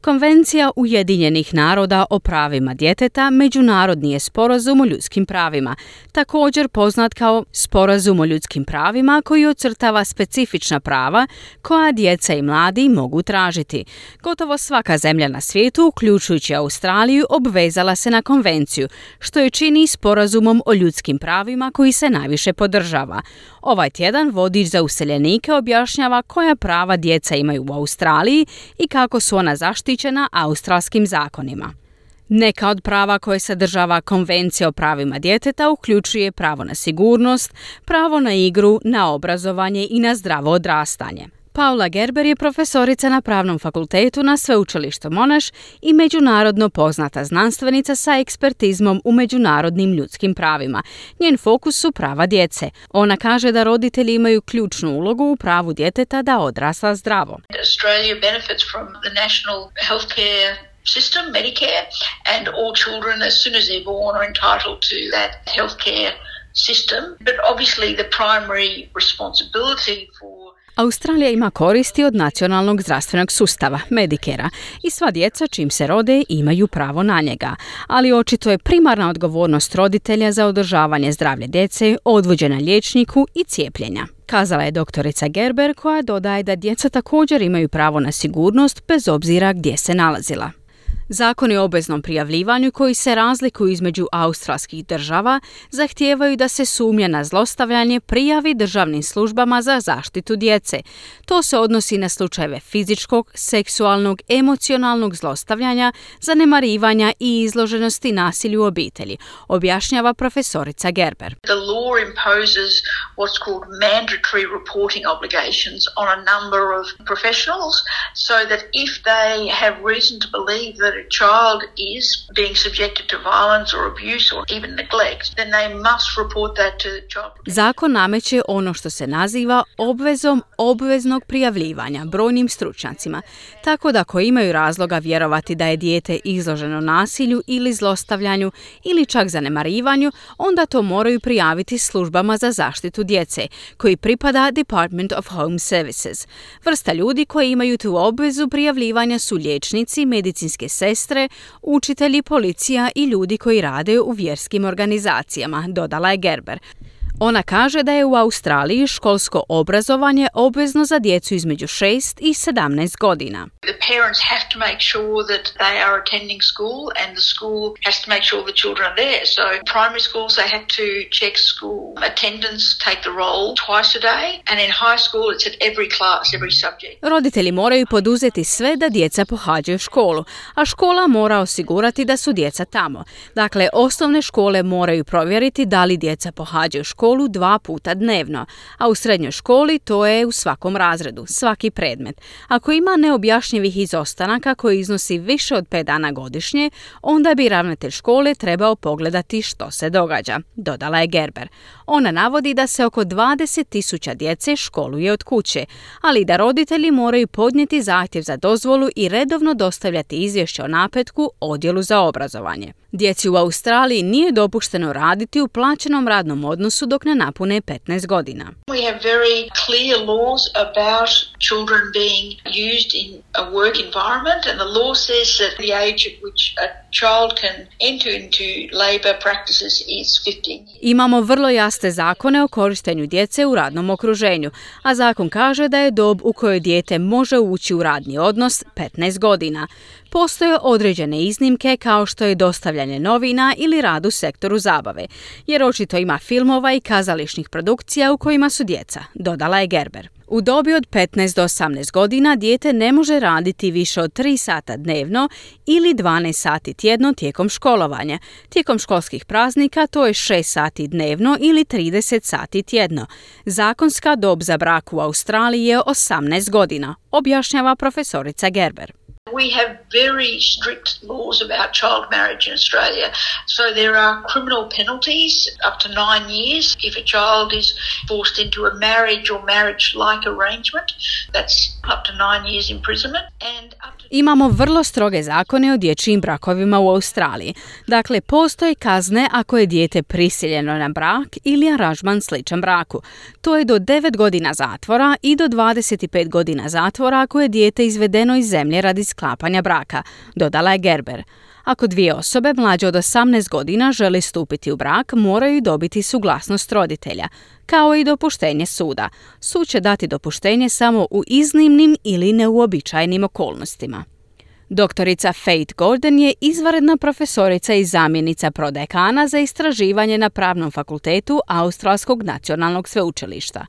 Konvencija Ujedinjenih naroda o pravima djeteta međunarodni je sporazum o ljudskim pravima, također poznat kao sporazum o ljudskim pravima koji ocrtava specifična prava koja djeca i mladi mogu tražiti. Gotovo svaka zemlja na svijetu, uključujući Australiju, obvezala se na konvenciju, što je čini sporazumom o ljudskim pravima koji se najviše podržava. Ovaj tjedan vodič za useljenike objašnjava koja prava djeca imaju u Australiji i kako su ona zaštićena australskim zakonima. Neka od prava koje sadržava Konvencija o pravima djeteta uključuje pravo na sigurnost, pravo na igru, na obrazovanje i na zdravo odrastanje. Paula Gerber je profesorica na Pravnom fakultetu na Sveučilištu Monaš i međunarodno poznata znanstvenica sa ekspertizmom u međunarodnim ljudskim pravima. Njen fokus su prava djece. Ona kaže da roditelji imaju ključnu ulogu u pravu djeteta da odrasta zdravo. Australia benefits from the national healthcare system, Medicare, and all children, as soon as they're born, are entitled to that healthcare system. But obviously, the primary responsibility for Australija ima koristi od nacionalnog zdravstvenog sustava, Medikera, i sva djeca čim se rode imaju pravo na njega, ali očito je primarna odgovornost roditelja za održavanje zdravlja djece, odvođena liječniku i cijepljenja. Kazala je doktorica Gerber koja dodaje da djeca također imaju pravo na sigurnost bez obzira gdje se nalazila. Zakoni o obveznom prijavljivanju koji se razlikuju između australskih država zahtijevaju da se sumnja na zlostavljanje prijavi državnim službama za zaštitu djece. To se odnosi na slučajeve fizičkog, seksualnog, emocionalnog zlostavljanja, zanemarivanja i izloženosti nasilju u obitelji, objašnjava profesorica Gerber. The law imposes what's called mandatory reporting obligations on a number of professionals so that if they have reason to believe that a child is being subjected to violence or abuse or even neglect, then they must report that to the child. Zakon nameće ono što se naziva obvezom obveznog prijavljivanja brojnim stručnjacima, tako da ako imaju razloga vjerovati da je dijete izloženo nasilju ili zlostavljanju ili čak zanemarivanju, onda to moraju prijaviti službama za zaštitu djece, koji pripada Department of Home Services. Vrsta ljudi koji imaju tu obvezu prijavljivanja su liječnici, medicinske sestre, učitelji, policija i ljudi koji rade u vjerskim organizacijama, dodala je Gerber. Ona kaže da je u Australiji školsko obrazovanje obvezno za djecu između 6 i 17 godina. The parents have to make sure that they are attending school and the school has to make sure the children are there. So primary schools they have to check school attendance, take the roll twice a day and in high school it's at every class, every subject. Roditelji moraju poduzeti sve da djeca pohađaju školu, a škola mora osigurati da su djeca tamo. Dakle, osnovne škole moraju provjeriti da li djeca pohađaju školu školu dva puta dnevno, a u srednjoj školi to je u svakom razredu, svaki predmet. Ako ima neobjašnjivih izostanaka koji iznosi više od 5 dana godišnje, onda bi ravnatelj škole trebao pogledati što se događa, dodala je Gerber. Ona navodi da se oko 20 tisuća djece školuje od kuće, ali da roditelji moraju podnijeti zahtjev za dozvolu i redovno dostavljati izvješće o napetku odjelu za obrazovanje. Djeci u Australiji nije dopušteno raditi u plaćenom radnom odnosu dok ne napune 15 godina. We have very clear laws about children being used in a work environment and the law says that the age at which a child can enter into labor practices is 15 Imamo vrlo jasne zakone o korištenju djece u radnom okruženju, a zakon kaže da je dob u kojoj dijete može ući u radni odnos 15 godina. Postoje određene iznimke kao što je dostavljanje novina ili rad u sektoru zabave, jer očito ima filmova i kazališnih produkcija u kojima su djeca, dodala je Gerber. U dobi od 15 do 18 godina dijete ne može raditi više od 3 sata dnevno ili 12 sati tjedno tijekom školovanja. Tijekom školskih praznika to je 6 sati dnevno ili 30 sati tjedno. Zakonska dob za brak u Australiji je 18 godina, objašnjava profesorica Gerber. We have very strict laws about child marriage in Australia. So there are criminal penalties up to nine years if a child is forced into a marriage or marriage like arrangement. That's up to nine years imprisonment. And. Imamo vrlo stroge zakone o dječjim brakovima u Australiji. Dakle, postoje kazne ako je dijete prisiljeno na brak ili aranžman sličan braku. To je do 9 godina zatvora i do 25 godina zatvora ako je dijete izvedeno iz zemlje radi sklapanja braka, dodala je Gerber. Ako dvije osobe mlađe od 18 godina žele stupiti u brak, moraju dobiti suglasnost roditelja, kao i dopuštenje suda. Sud će dati dopuštenje samo u iznimnim ili neuobičajenim okolnostima. Doktorica Faith Gordon je izvanredna profesorica i zamjenica prodekana za istraživanje na Pravnom fakultetu Australskog nacionalnog sveučilišta.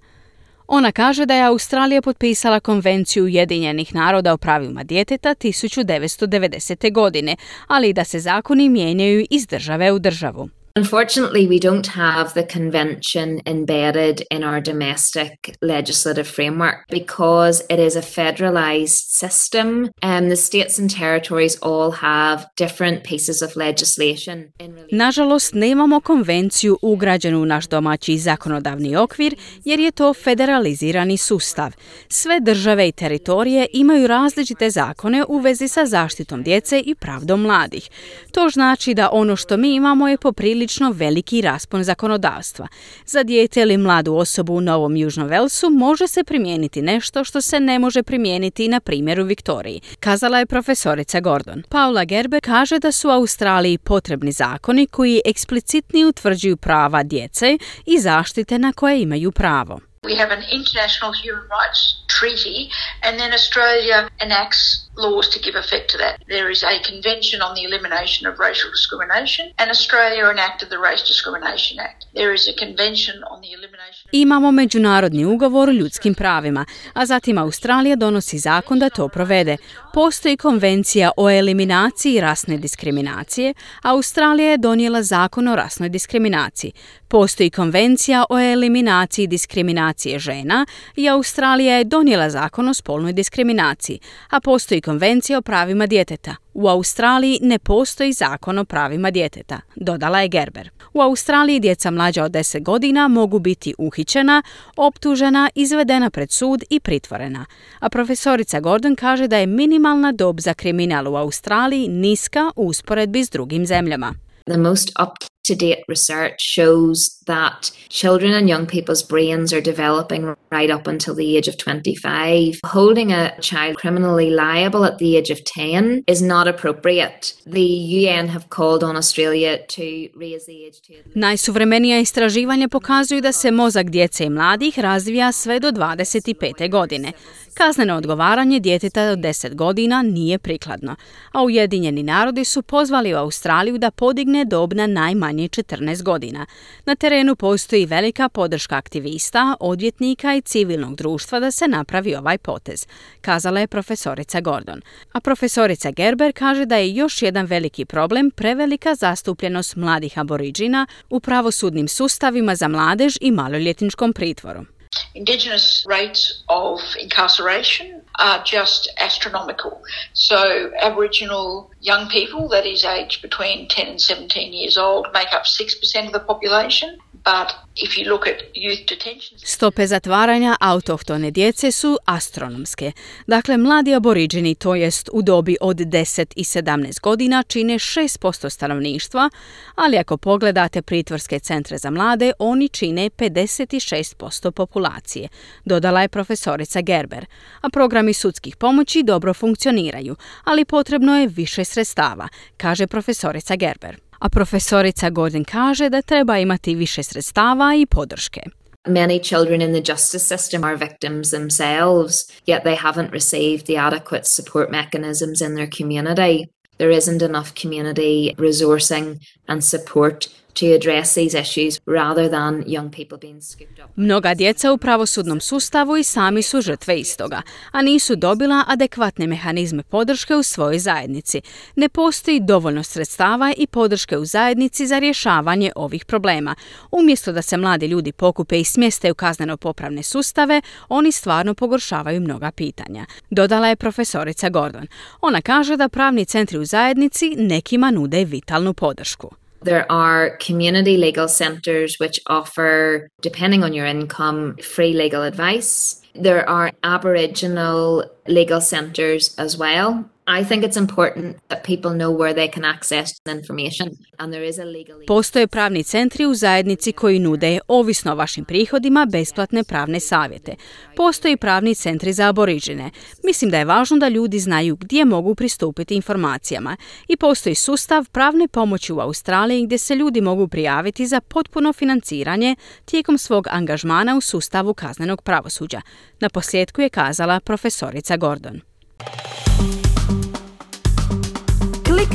Ona kaže da je Australija potpisala konvenciju Ujedinjenih naroda o pravima djeteta 1990. godine, ali i da se zakoni mijenjaju iz države u državu. Unfortunately, we don't have the convention embedded in our domestic legislative framework because it is a federalized system and the states and territories all have different pieces of legislation. Nažalost, nemamo konvenciju ugrađenu u naš domaći zakonodavni okvir jer je to federalizirani sustav. Sve države i teritorije imaju različite zakone u vezi sa zaštitom djece i pravdom mladih. To znači da ono što mi imamo je poprilično prilično veliki raspon zakonodavstva. Za dijete ili mladu osobu u Novom Južnom Velsu može se primijeniti nešto što se ne može primijeniti na primjeru Viktoriji, kazala je profesorica Gordon. Paula Gerber kaže da su Australiji potrebni zakoni koji eksplicitnije utvrđuju prava djece i zaštite na koje imaju pravo. We have an international human rights treaty, and then Australia enacts laws to give effect to that. There is a convention on the elimination of racial discrimination, and Australia enacted the Race Discrimination Act. There is a convention on the elimination. Imamo međunarodni ugovor o ljudskim pravima, a zatim Australija donosi zakon da to provede. Postoji konvencija o eliminaciji rasne diskriminacije, a Australija je donijela zakon o rasnoj diskriminaciji. Postoji konvencija o eliminaciji diskriminacije žena i Australija je donijela zakon o spolnoj diskriminaciji, a postoji konvencija o pravima djeteta. U Australiji ne postoji zakon o pravima djeteta, dodala je Gerber. U Australiji djeca mlađa od 10 godina mogu biti uhićena, optužena, izvedena pred sud i pritvorena. A profesorica Gordon kaže da je minimalna dob za kriminal u Australiji niska u usporedbi s drugim zemljama. The most to date research shows that children and young people's brains are developing right up until the age of 25. Holding a child criminally liable at the age of 10 is not appropriate. The UN have called on Australia to raise the age to Najsuvremenija istraživanja pokazuju da se mozak djece i mladih razvija sve do 25. godine. Kazneno odgovaranje djeteta od 10 godina nije prikladno, a Ujedinjeni narodi su pozvali u Australiju da podigne dob na najmanje 14 godina. Na terenu postoji velika podrška aktivista, odvjetnika i civilnog društva da se napravi ovaj potez, kazala je profesorica Gordon. A profesorica Gerber kaže da je još jedan veliki problem prevelika zastupljenost mladih aboriđina u pravosudnim sustavima za mladež i maloljetničkom pritvoru. Indigenous rates of incarceration are just astronomical. So, Aboriginal young people, that is aged between 10 and 17 years old, make up 6% of the population. But Stope zatvaranja autohtone djece su astronomske. Dakle, mladi aboriđini, to jest u dobi od 10 i 17 godina, čine 6% stanovništva, ali ako pogledate pritvorske centre za mlade, oni čine 56% populacije, dodala je profesorica Gerber. A programi sudskih pomoći dobro funkcioniraju, ali potrebno je više sredstava, kaže profesorica Gerber. A profesorica Gordon kaže da treba imati više sredstava i podrške. Many children in the justice system are victims themselves, yet they haven't received the adequate support mechanisms in their community. There isn't enough community resourcing and support Mnoga djeca u pravosudnom sustavu i sami su žrtve istoga, a nisu dobila adekvatne mehanizme podrške u svojoj zajednici. Ne postoji dovoljno sredstava i podrške u zajednici za rješavanje ovih problema. Umjesto da se mladi ljudi pokupe i smjeste u kazneno-popravne sustave, oni stvarno pogoršavaju mnoga pitanja. Dodala je profesorica Gordon. Ona kaže da pravni centri u zajednici nekima nude vitalnu podršku. There are community legal centres which offer, depending on your income, free legal advice. There are Aboriginal legal centres as well. I think it's important that people know where they can access information a legal Postoje pravni centri u zajednici koji nude, ovisno o vašim prihodima, besplatne pravne savjete. Postoji pravni centri za aboriđene. Mislim da je važno da ljudi znaju gdje mogu pristupiti informacijama. I postoji sustav pravne pomoći u Australiji gdje se ljudi mogu prijaviti za potpuno financiranje tijekom svog angažmana u sustavu kaznenog pravosuđa. Na posljedku je kazala profesorica Gordon.